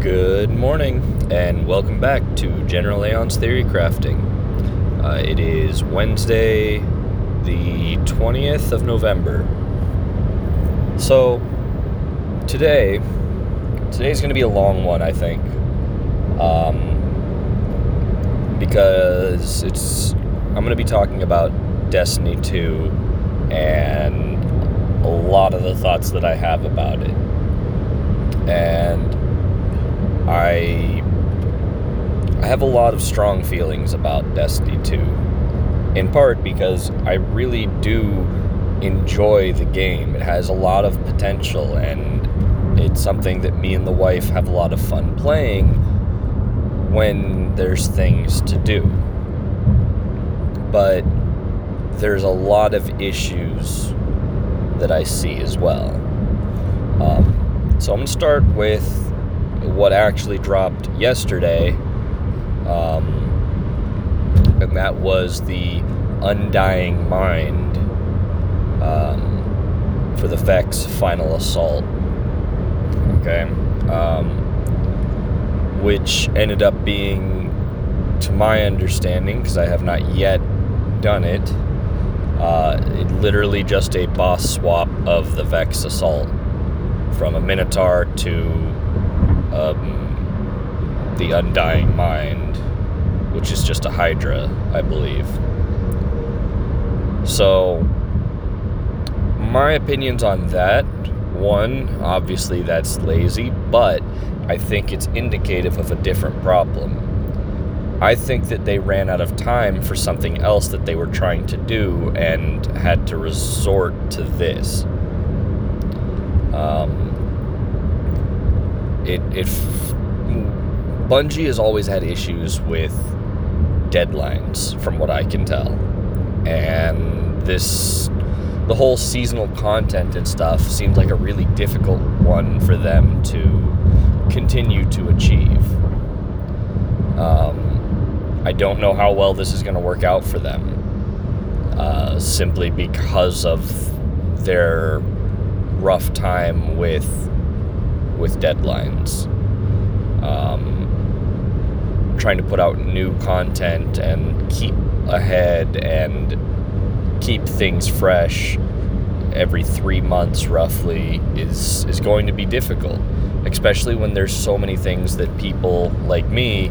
Good morning, and welcome back to General Aeon's Theory Crafting. Uh, it is Wednesday, the 20th of November. So, today, today's going to be a long one, I think. Um, because it's, I'm going to be talking about Destiny 2 and a lot of the thoughts that I have about it. And I I have a lot of strong feelings about Destiny 2. In part because I really do enjoy the game. It has a lot of potential and it's something that me and the wife have a lot of fun playing when there's things to do. But there's a lot of issues that I see as well. Um, so I'm going to start with what actually dropped yesterday, um, and that was the Undying Mind um, for the Vex Final Assault. Okay. Um, which ended up being, to my understanding, because I have not yet done it, uh, it literally just a boss swap of the Vex Assault from a Minotaur to um, the Undying Mind, which is just a Hydra, I believe. So, my opinions on that one, obviously that's lazy, but I think it's indicative of a different problem. I think that they ran out of time for something else that they were trying to do and had to resort to this. Um, it Bungie has always had issues with deadlines, from what I can tell, and this the whole seasonal content and stuff seems like a really difficult one for them to continue to achieve. Um, I don't know how well this is going to work out for them, uh, simply because of their rough time with with deadlines. Um, trying to put out new content and keep ahead and keep things fresh every three months roughly is is going to be difficult, especially when there's so many things that people like me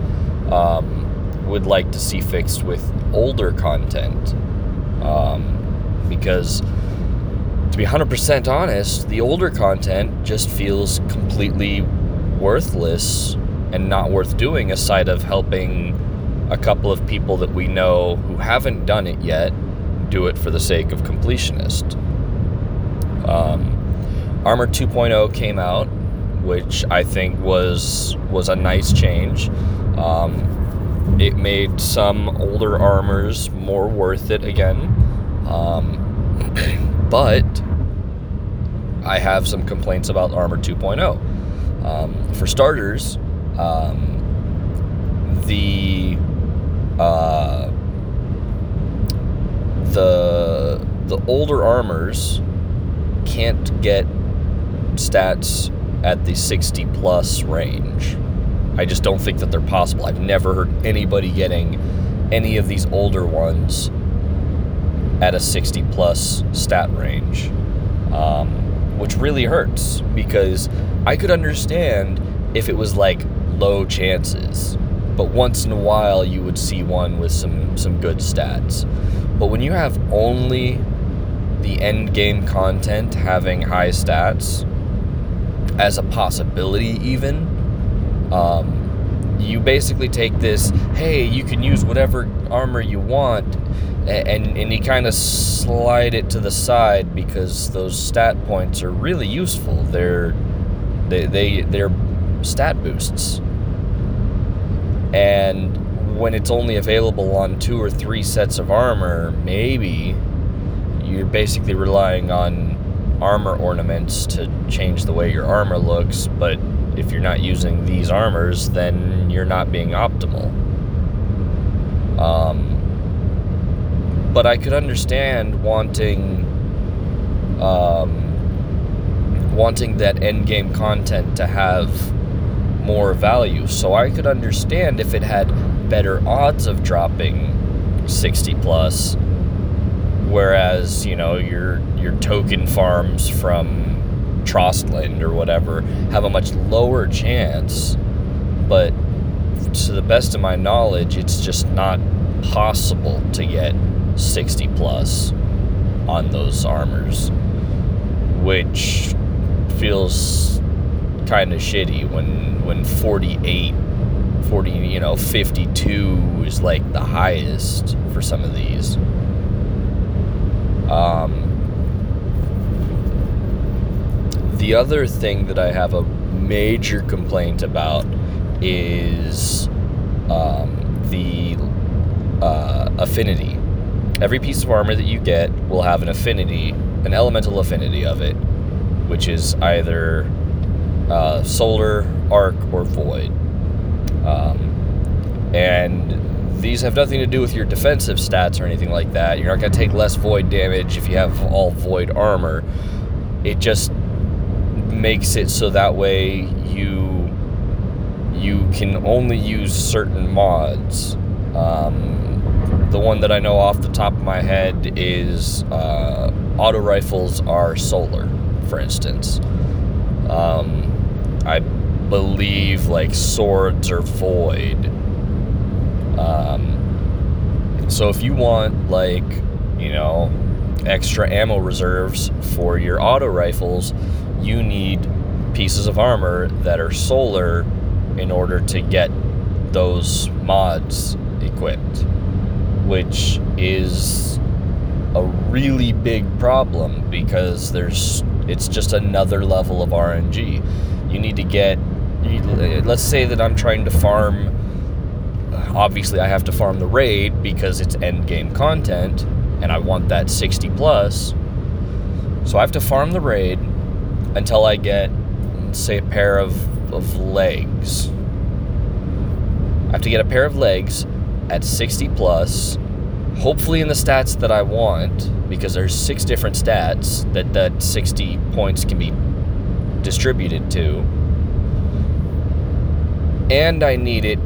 um, would like to see fixed with older content. Um, because be 100% honest, the older content just feels completely worthless and not worth doing aside of helping a couple of people that we know who haven't done it yet do it for the sake of completionist. Um, Armor 2.0 came out, which I think was was a nice change. Um, it made some older armors more worth it again. Um, but I have some complaints about Armor 2.0. Um, for starters, um, the uh, the the older armors can't get stats at the 60 plus range. I just don't think that they're possible. I've never heard anybody getting any of these older ones at a 60 plus stat range, um, which really hurts because I could understand if it was like low chances, but once in a while you would see one with some some good stats. But when you have only the end game content having high stats as a possibility, even, um, you basically take this hey, you can use whatever armor you want, and, and you kind of slide it to the side because those stat points are really useful. They're they, they they're stat boosts. And when it's only available on two or three sets of armor, maybe you're basically relying on armor ornaments to change the way your armor looks, but if you're not using these armors, then you're not being optimal. Um, but I could understand wanting um, wanting that end game content to have more value. So I could understand if it had better odds of dropping 60 plus whereas, you know, your your token farms from Trostland or whatever have a much lower chance, but to the best of my knowledge, it's just not possible to get 60 plus on those armors, which feels kind of shitty when when 48 40 you know 52 is like the highest for some of these um, the other thing that I have a major complaint about is um, the uh, affinity. Every piece of armor that you get will have an affinity, an elemental affinity of it, which is either uh, solar, arc, or void. Um, and these have nothing to do with your defensive stats or anything like that. You're not going to take less void damage if you have all void armor. It just makes it so that way you you can only use certain mods. Um, the one that I know off the top of my head is uh, auto rifles are solar, for instance. Um, I believe like swords are void. Um, so if you want like you know extra ammo reserves for your auto rifles, you need pieces of armor that are solar in order to get those mods equipped, which is a really big problem because there's it's just another level of RNG. You need to get let's say that I'm trying to farm obviously I have to farm the raid because it's end game content and I want that 60 plus. So I have to farm the raid until I get say a pair of of legs. I have to get a pair of legs at 60 plus, hopefully in the stats that I want, because there's six different stats that that 60 points can be distributed to. And I need it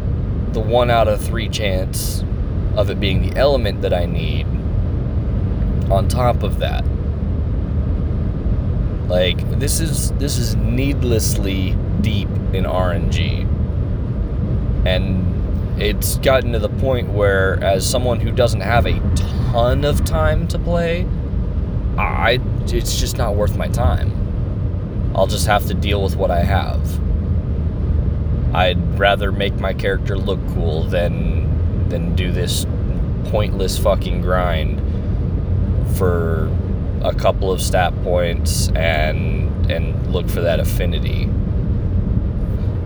the one out of three chance of it being the element that I need on top of that. Like this is this is needlessly deep in RNG. And it's gotten to the point where as someone who doesn't have a ton of time to play, I it's just not worth my time. I'll just have to deal with what I have. I'd rather make my character look cool than than do this pointless fucking grind for a couple of stat points and and look for that affinity.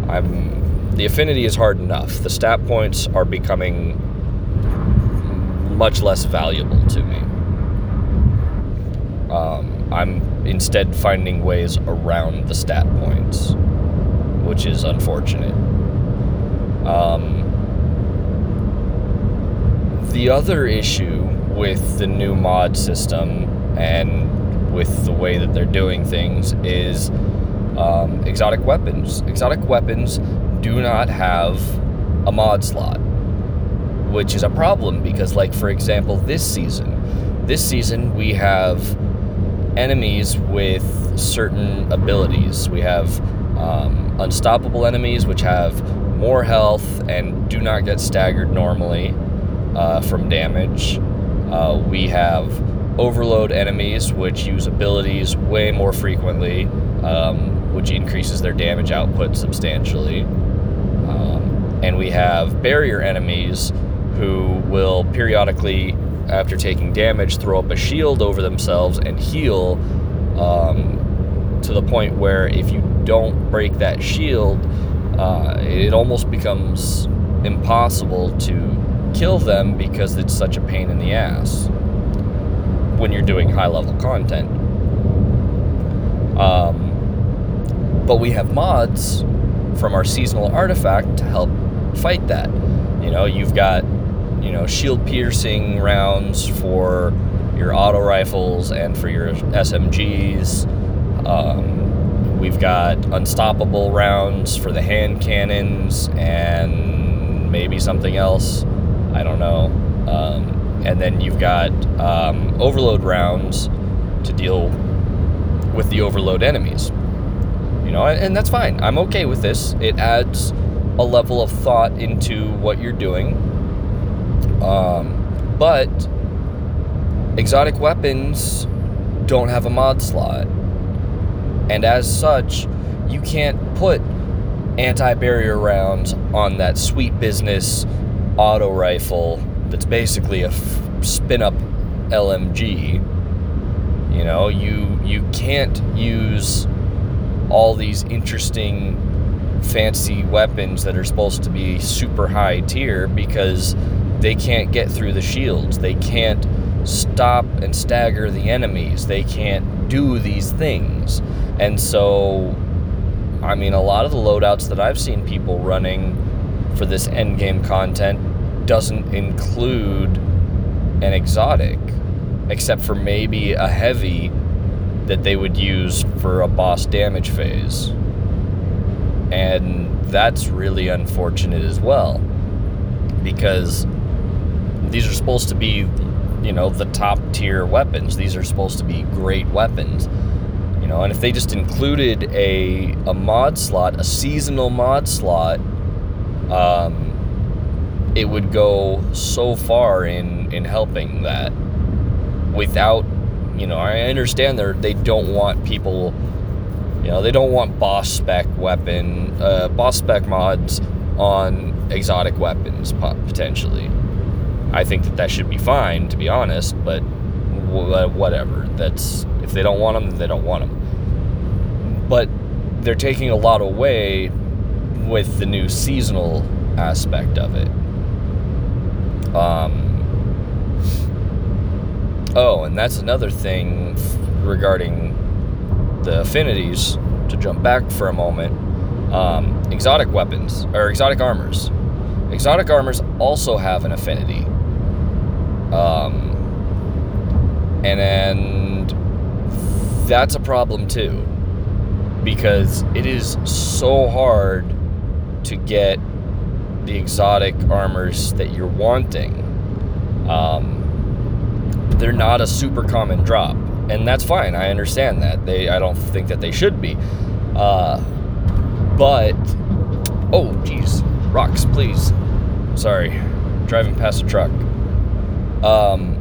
I'm the affinity is hard enough. The stat points are becoming much less valuable to me. Um, I'm instead finding ways around the stat points, which is unfortunate. Um, the other issue with the new mod system and with the way that they're doing things is um, exotic weapons. Exotic weapons do not have a mod slot, which is a problem because, like, for example, this season, this season we have enemies with certain abilities. We have um, unstoppable enemies, which have more health and do not get staggered normally uh, from damage. Uh, we have overload enemies, which use abilities way more frequently, um, which increases their damage output substantially. And we have barrier enemies who will periodically, after taking damage, throw up a shield over themselves and heal um, to the point where if you don't break that shield, uh, it almost becomes impossible to kill them because it's such a pain in the ass when you're doing high level content. Um, but we have mods from our seasonal artifact to help fight that. You know, you've got, you know, shield piercing rounds for your auto rifles and for your SMGs. Um, We've got unstoppable rounds for the hand cannons and maybe something else. I don't know. Um, and then you've got um, overload rounds to deal with the overload enemies. You know, and that's fine. I'm okay with this. It adds a level of thought into what you're doing. Um, but exotic weapons don't have a mod slot. And as such, you can't put anti barrier rounds on that sweet business auto rifle that's basically a f- spin up LMG. You know, you you can't use all these interesting fancy weapons that are supposed to be super high tier because they can't get through the shields. They can't stop and stagger the enemies. They can't do these things. And so, I mean, a lot of the loadouts that I've seen people running for this endgame content doesn't include an exotic, except for maybe a heavy that they would use for a boss damage phase. And that's really unfortunate as well. Because these are supposed to be, you know, the top tier weapons. These are supposed to be great weapons. You know, and if they just included a, a mod slot, a seasonal mod slot, um, it would go so far in, in helping that without, you know, I understand they they don't want people you know, they don't want boss spec weapon, uh, boss spec mods on exotic weapons potentially. I think that that should be fine, to be honest. But whatever. That's if they don't want them, they don't want them. But they're taking a lot away with the new seasonal aspect of it. Um. Oh, and that's another thing regarding the affinities, to jump back for a moment, um, exotic weapons or exotic armors. Exotic armors also have an affinity. Um, and and that's a problem too because it is so hard to get the exotic armors that you're wanting. Um, they're not a super common drop and that's fine. I understand that. They, I don't think that they should be. Uh, but, oh, geez, rocks, please. Sorry, driving past a truck. Um,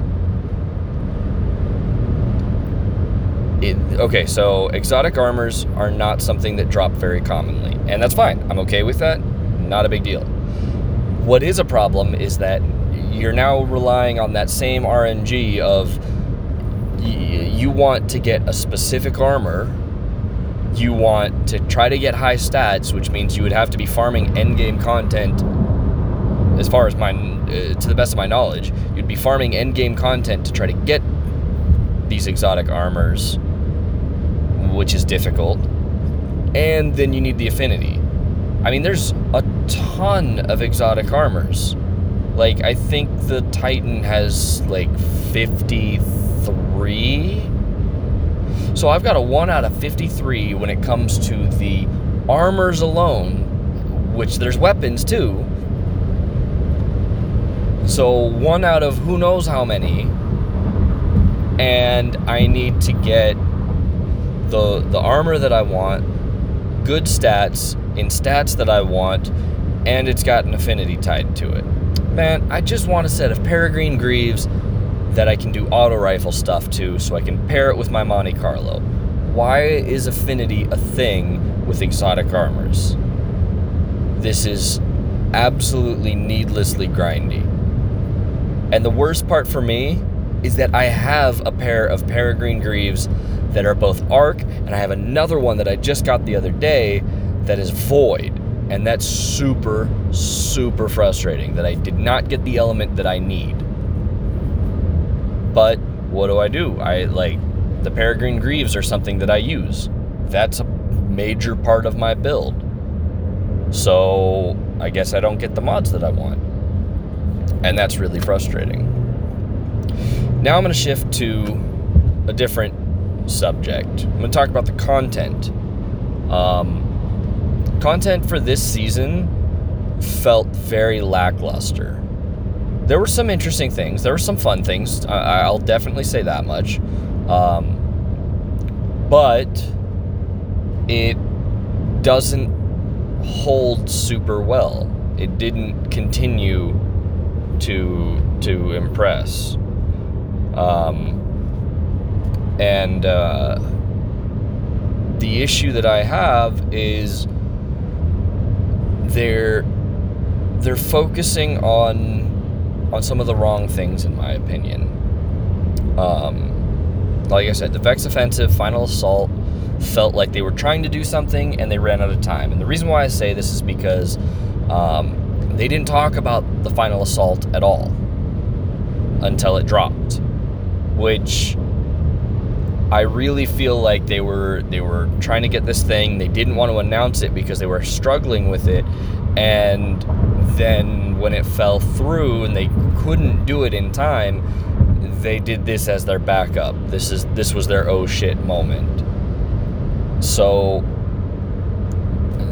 it, okay, so exotic armors are not something that drop very commonly, and that's fine. I'm okay with that. Not a big deal. What is a problem is that you're now relying on that same RNG of you want to get a specific armor. You want to try to get high stats, which means you would have to be farming endgame content. As far as my, uh, to the best of my knowledge, you'd be farming endgame content to try to get these exotic armors, which is difficult. And then you need the affinity. I mean, there's a ton of exotic armors. Like, I think the Titan has like 50 53. So I've got a 1 out of 53 when it comes to the armors alone, which there's weapons too. So 1 out of who knows how many. And I need to get the the armor that I want, good stats in stats that I want, and it's got an affinity tied to it. Man, I just want a set of Peregrine Greaves that I can do auto rifle stuff to so I can pair it with my Monte Carlo. Why is affinity a thing with exotic armors? This is absolutely needlessly grindy. And the worst part for me is that I have a pair of Peregrine Greaves that are both arc, and I have another one that I just got the other day that is void. And that's super, super frustrating that I did not get the element that I need. But what do I do? I like the Peregrine Greaves are something that I use. That's a major part of my build. So I guess I don't get the mods that I want. And that's really frustrating. Now I'm going to shift to a different subject. I'm going to talk about the content Um, content for this season felt very lackluster. There were some interesting things. There were some fun things. I, will definitely say that much. Um, but it doesn't hold super well. It didn't continue to to impress. Um, and uh, the issue that I have is they're they're focusing on on some of the wrong things in my opinion. Um, like I said, the Vex offensive, final assault felt like they were trying to do something and they ran out of time. And the reason why I say this is because um, they didn't talk about the final assault at all until it dropped, which I really feel like they were they were trying to get this thing. They didn't want to announce it because they were struggling with it, and then when it fell through and they couldn't do it in time, they did this as their backup. This is this was their oh shit moment. So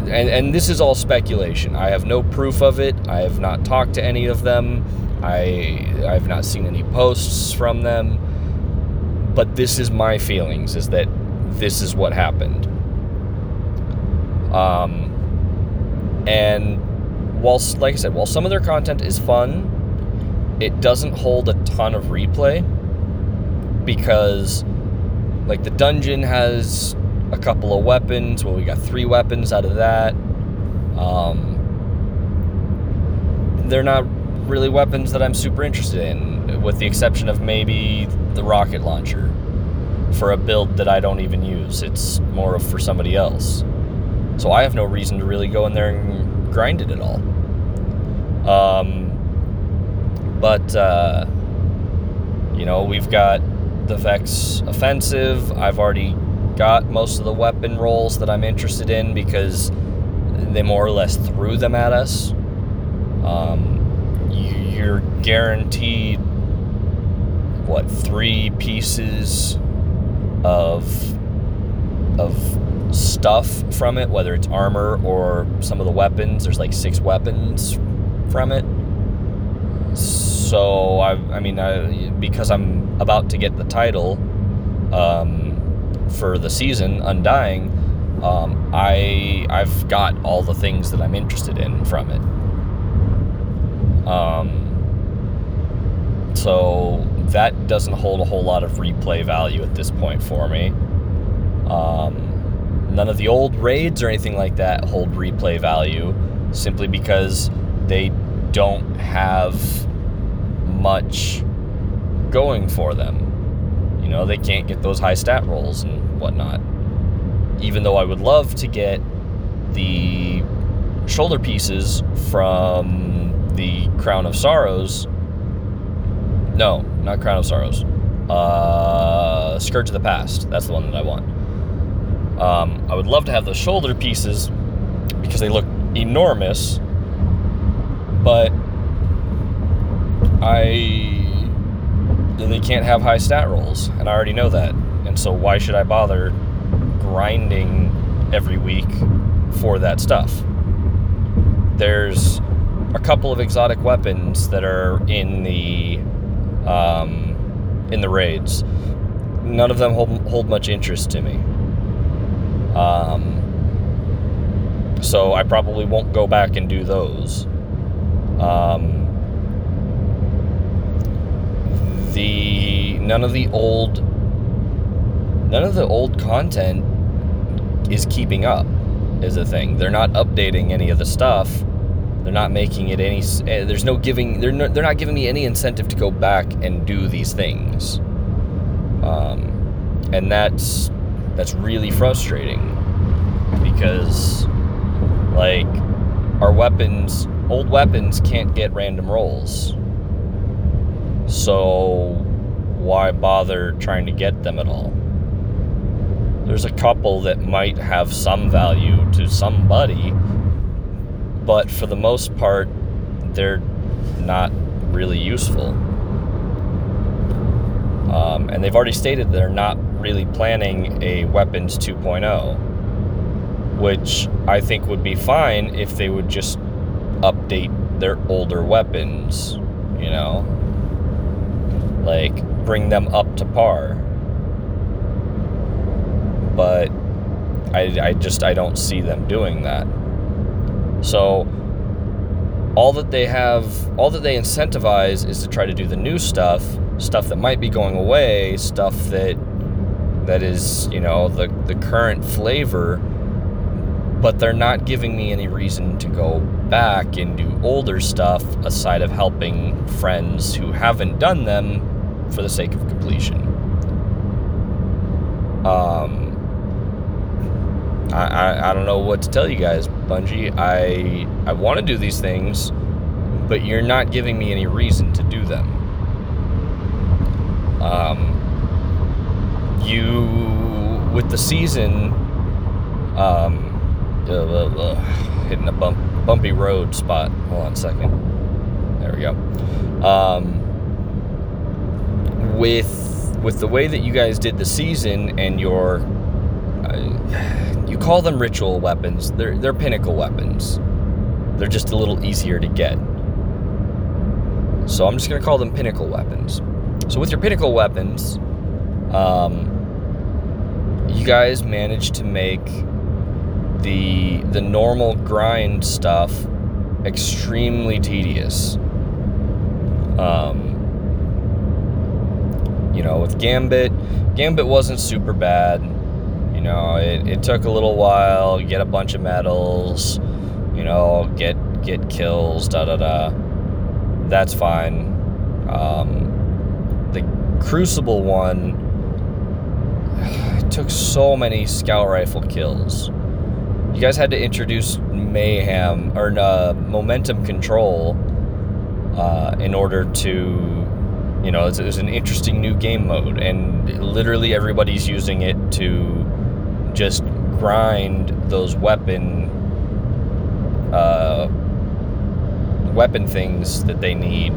and and this is all speculation. I have no proof of it. I have not talked to any of them. I I have not seen any posts from them but this is my feelings is that this is what happened um, and whilst like i said while some of their content is fun it doesn't hold a ton of replay because like the dungeon has a couple of weapons well we got three weapons out of that um, they're not really weapons that i'm super interested in with the exception of maybe the rocket launcher for a build that I don't even use. It's more of for somebody else. So I have no reason to really go in there and grind it at all. Um, but, uh, you know, we've got the Vex offensive. I've already got most of the weapon rolls that I'm interested in because they more or less threw them at us. Um, you're guaranteed what three pieces of of stuff from it, whether it's armor or some of the weapons. There's like six weapons from it. So I, I mean, I, because I'm about to get the title um, for the season, Undying. Um, I I've got all the things that I'm interested in from it. Um, so that doesn't hold a whole lot of replay value at this point for me. Um, none of the old raids or anything like that hold replay value simply because they don't have much going for them. You know, they can't get those high stat rolls and whatnot. Even though I would love to get the shoulder pieces from the Crown of Sorrows no, not Crown of Sorrows. Uh, Scourge of the Past. That's the one that I want. Um, I would love to have the shoulder pieces because they look enormous, but I they can't have high stat rolls, and I already know that. And so why should I bother grinding every week for that stuff? There's a couple of exotic weapons that are in the um, in the raids. None of them hold, hold much interest to me. Um, so I probably won't go back and do those. Um, the none of the old none of the old content is keeping up is a thing. They're not updating any of the stuff they're not making it any. Eh, there's no giving. They're no, they're not giving me any incentive to go back and do these things. Um, and that's that's really frustrating because like our weapons, old weapons can't get random rolls. So why bother trying to get them at all? There's a couple that might have some value to somebody, but for the most part, they're not really useful. Um, and they've already stated they're not really planning a weapons 2.0. which I think would be fine if they would just update their older weapons, you know? Like, bring them up to par. But I, I just, I don't see them doing that. So, all that they have, all that they incentivize is to try to do the new stuff, stuff that might be going away, stuff that that is, you know, the the current flavor, but they're not giving me any reason to go back and do older stuff aside of helping friends who haven't done them for the sake of completion. Um I, I, I don't know what to tell you guys, Bungie. I I want to do these things, but you're not giving me any reason to do them. Um, you with the season, um, uh, uh, hitting a bump, bumpy road spot. Hold on a second. There we go. Um, with with the way that you guys did the season and your uh, you call them ritual weapons. They're they're pinnacle weapons. They're just a little easier to get. So I'm just gonna call them pinnacle weapons. So with your pinnacle weapons, um, you guys managed to make the the normal grind stuff extremely tedious. Um, you know, with Gambit, Gambit wasn't super bad You know, it, it took a little while, get a bunch of medals, you know, get get kills, da da da. That's fine. Um, the Crucible one took so many scout rifle kills. You guys had to introduce mayhem or uh, momentum control uh, in order to, you know, it's, it's an interesting new game mode, and literally everybody's using it to just grind those weapon uh, weapon things that they need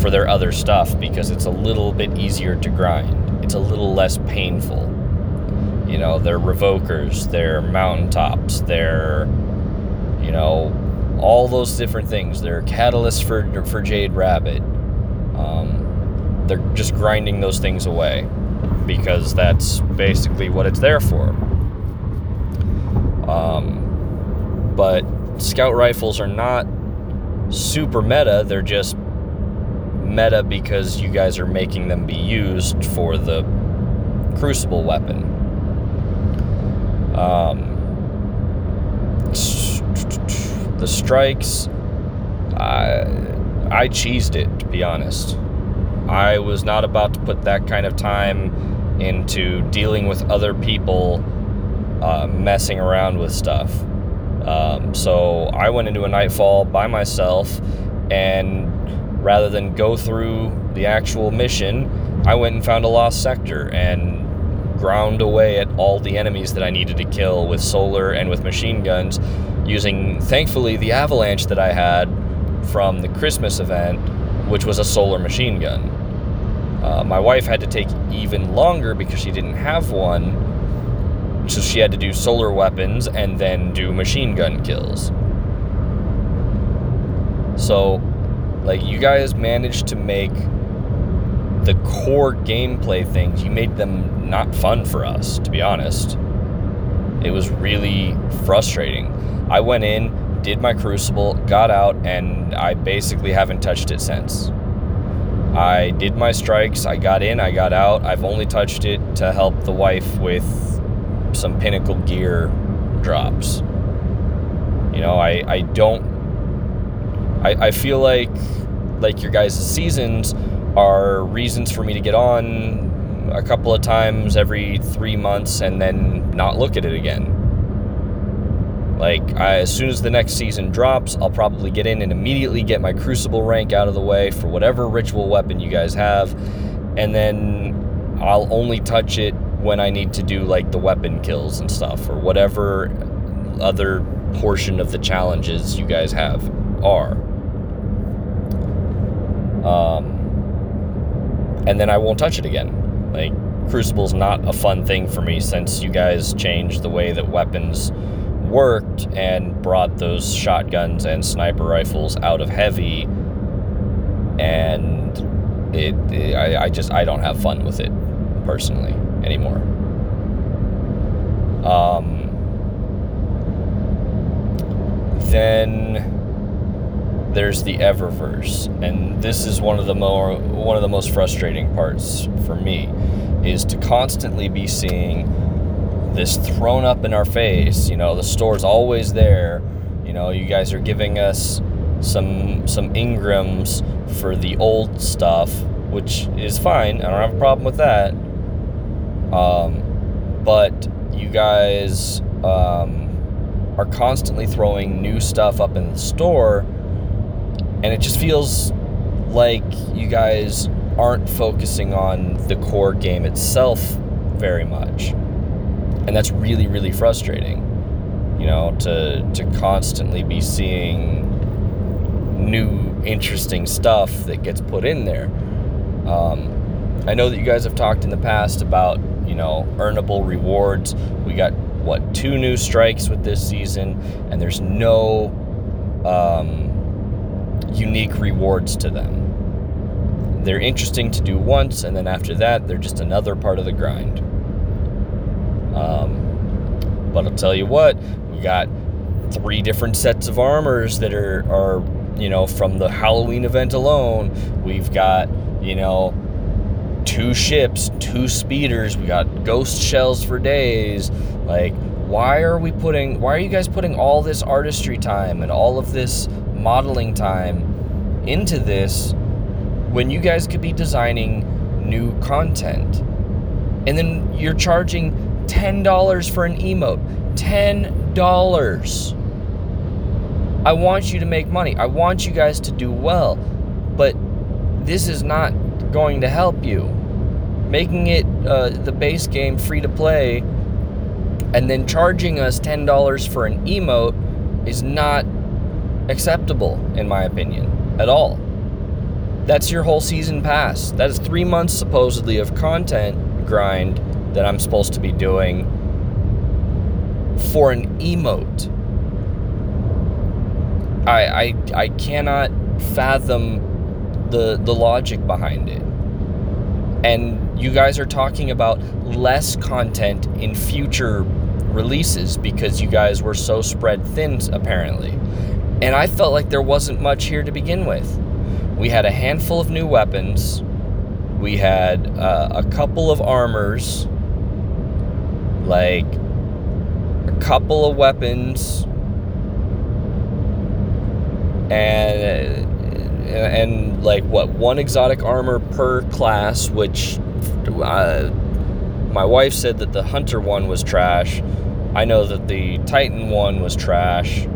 for their other stuff because it's a little bit easier to grind. It's a little less painful. You know, they're revokers, they're mountaintops, they're you know, all those different things. They're catalysts for for Jade Rabbit. Um, they're just grinding those things away because that's basically what it's there for. Um, but scout rifles are not super meta, they're just meta because you guys are making them be used for the crucible weapon. Um, the strikes, I, I cheesed it, to be honest. I was not about to put that kind of time into dealing with other people uh, messing around with stuff. Um, so I went into a nightfall by myself, and rather than go through the actual mission, I went and found a lost sector and ground away at all the enemies that I needed to kill with solar and with machine guns, using thankfully the avalanche that I had from the Christmas event, which was a solar machine gun. Uh, my wife had to take even longer because she didn't have one. So she had to do solar weapons and then do machine gun kills. So, like, you guys managed to make the core gameplay things, you made them not fun for us, to be honest. It was really frustrating. I went in, did my crucible, got out, and I basically haven't touched it since. I did my strikes. I got in, I got out. I've only touched it to help the wife with some pinnacle gear drops. You know, I, I don't. I, I feel like like your guys' seasons are reasons for me to get on a couple of times every three months and then not look at it again. Like, I, as soon as the next season drops, I'll probably get in and immediately get my Crucible rank out of the way for whatever ritual weapon you guys have, and then I'll only touch it when I need to do like the weapon kills and stuff, or whatever other portion of the challenges you guys have are. Um, and then I won't touch it again. Like, Crucible's not a fun thing for me since you guys changed the way that weapons worked and brought those shotguns and sniper rifles out of heavy and it, it I, I just I don't have fun with it personally anymore. Um, then there's the Eververse, and this is one of the more one of the most frustrating parts for me, is to constantly be seeing this thrown up in our face. You know, the store's always there. You know, you guys are giving us some some Engrams for the old stuff, which is fine. I don't have a problem with that. Um, but you guys um, are constantly throwing new stuff up in the store and it just feels like you guys aren't focusing on the core game itself very much. And that's really, really frustrating. You know, to to constantly be seeing new interesting stuff that gets put in there. Um, I know that you guys have talked in the past about, you know, earnable rewards. We got what two new strikes with this season, and there's no um, unique rewards to them. They're interesting to do once, and then after that, they're just another part of the grind. Um, but I'll tell you what, we got three different sets of armors that are, are, you know, from the Halloween event alone. We've got, you know, two ships, two speeders. We got ghost shells for days. Like, why are we putting, why are you guys putting all this artistry time and all of this modeling time into this when you guys could be designing new content. And then you're charging $10 for an emote. $10. I want you to make money. I want you guys to do well. But this is not going to help you. Making it uh, the base game free to play and then charging us $10 for an emote is not acceptable, in my opinion, at all. That's your whole season pass. That is three months supposedly of content grind that I'm supposed to be doing for an emote. I I, I cannot fathom the the logic behind it. And you guys are talking about less content in future releases because you guys were so spread thin apparently. And I felt like there wasn't much here to begin with. We had a handful of new weapons. We had uh, a couple of armors, like a couple of weapons, and and like what one exotic armor per class, which uh, my wife said that the hunter one was trash. I know that the Titan one was trash.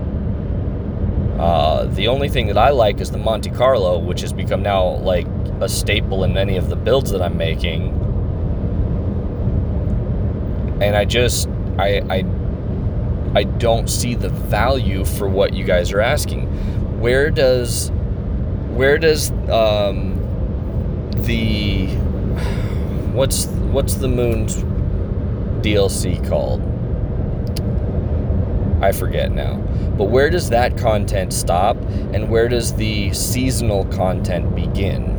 Uh, the only thing that I like is the Monte Carlo, which has become now like a staple in many of the builds that I'm making. And I just, I, I, I don't see the value for what you guys are asking. Where does, where does um, the, what's what's the moon's DLC called? I forget now. But where does that content stop and where does the seasonal content begin?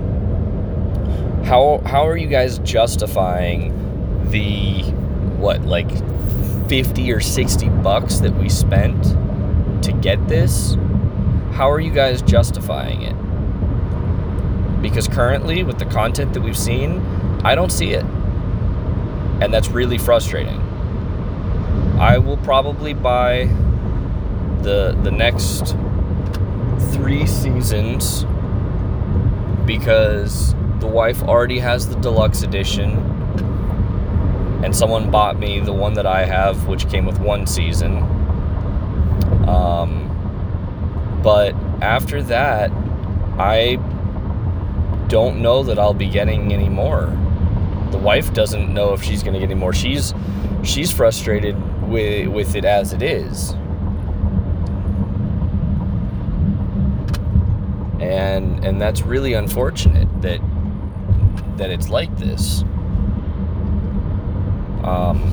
How how are you guys justifying the what like 50 or 60 bucks that we spent to get this? How are you guys justifying it? Because currently with the content that we've seen, I don't see it. And that's really frustrating. I will probably buy the the next three seasons because the wife already has the deluxe edition and someone bought me the one that I have which came with one season. Um, but after that I don't know that I'll be getting any more. The wife doesn't know if she's going to get any more. She's she's frustrated with with it as it is. And and that's really unfortunate that that it's like this. Um,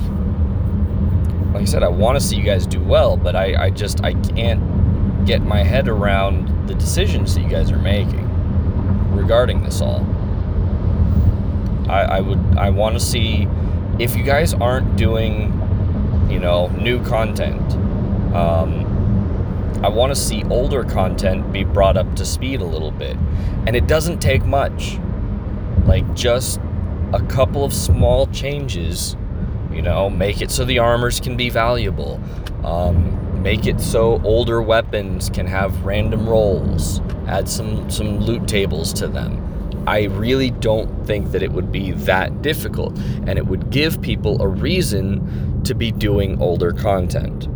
like I said, I want to see you guys do well, but I, I just I can't get my head around the decisions that you guys are making regarding this all. I, I would I want to see if you guys aren't doing, you know, new content. Um, I want to see older content be brought up to speed a little bit, and it doesn't take much. Like just a couple of small changes, you know, make it so the armors can be valuable. Um, make it so older weapons can have random rolls. Add some some loot tables to them. I really don't think that it would be that difficult, and it would give people a reason to be doing older content.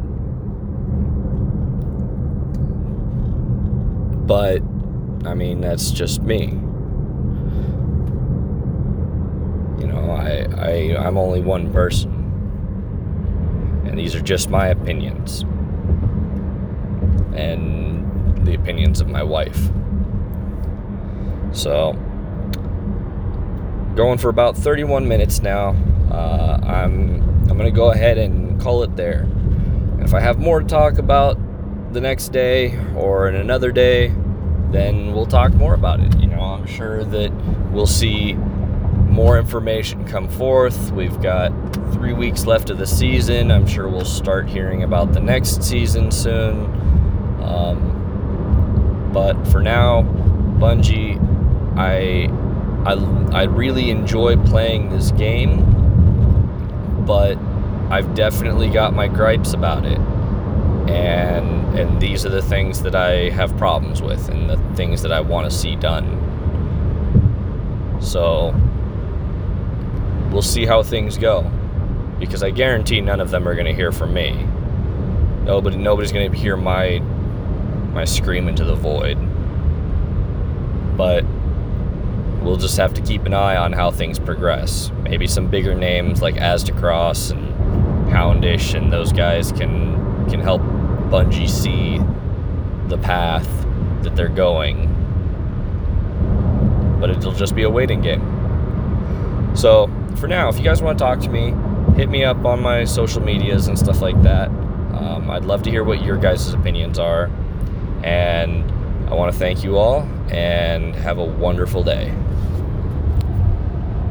But, I mean, that's just me. You know, I, I, I'm only one person. And these are just my opinions. And the opinions of my wife. So, going for about 31 minutes now. Uh, I'm I'm gonna go ahead and call it there. If I have more to talk about the next day or in another day, then we'll talk more about it. You know, I'm sure that we'll see more information come forth. We've got three weeks left of the season. I'm sure we'll start hearing about the next season soon. Um, but for now, Bungie, I I, I really enjoy playing this game, but I've definitely got my gripes about it. And and these are the things that I have problems with and the things that I want to see done. So we'll see how things go because I guarantee none of them are going to hear from me. Nobody nobody's going to hear my my scream into the void. But we'll just have to keep an eye on how things progress. Maybe some bigger names like Aztecross and Houndish and those guys can can help Bungie see the path that they're going. But it'll just be a waiting game. So for now, if you guys want to talk to me, hit me up on my social medias and stuff like that. Um, I'd love to hear what your guys' opinions are. And I want to thank you all and have a wonderful day.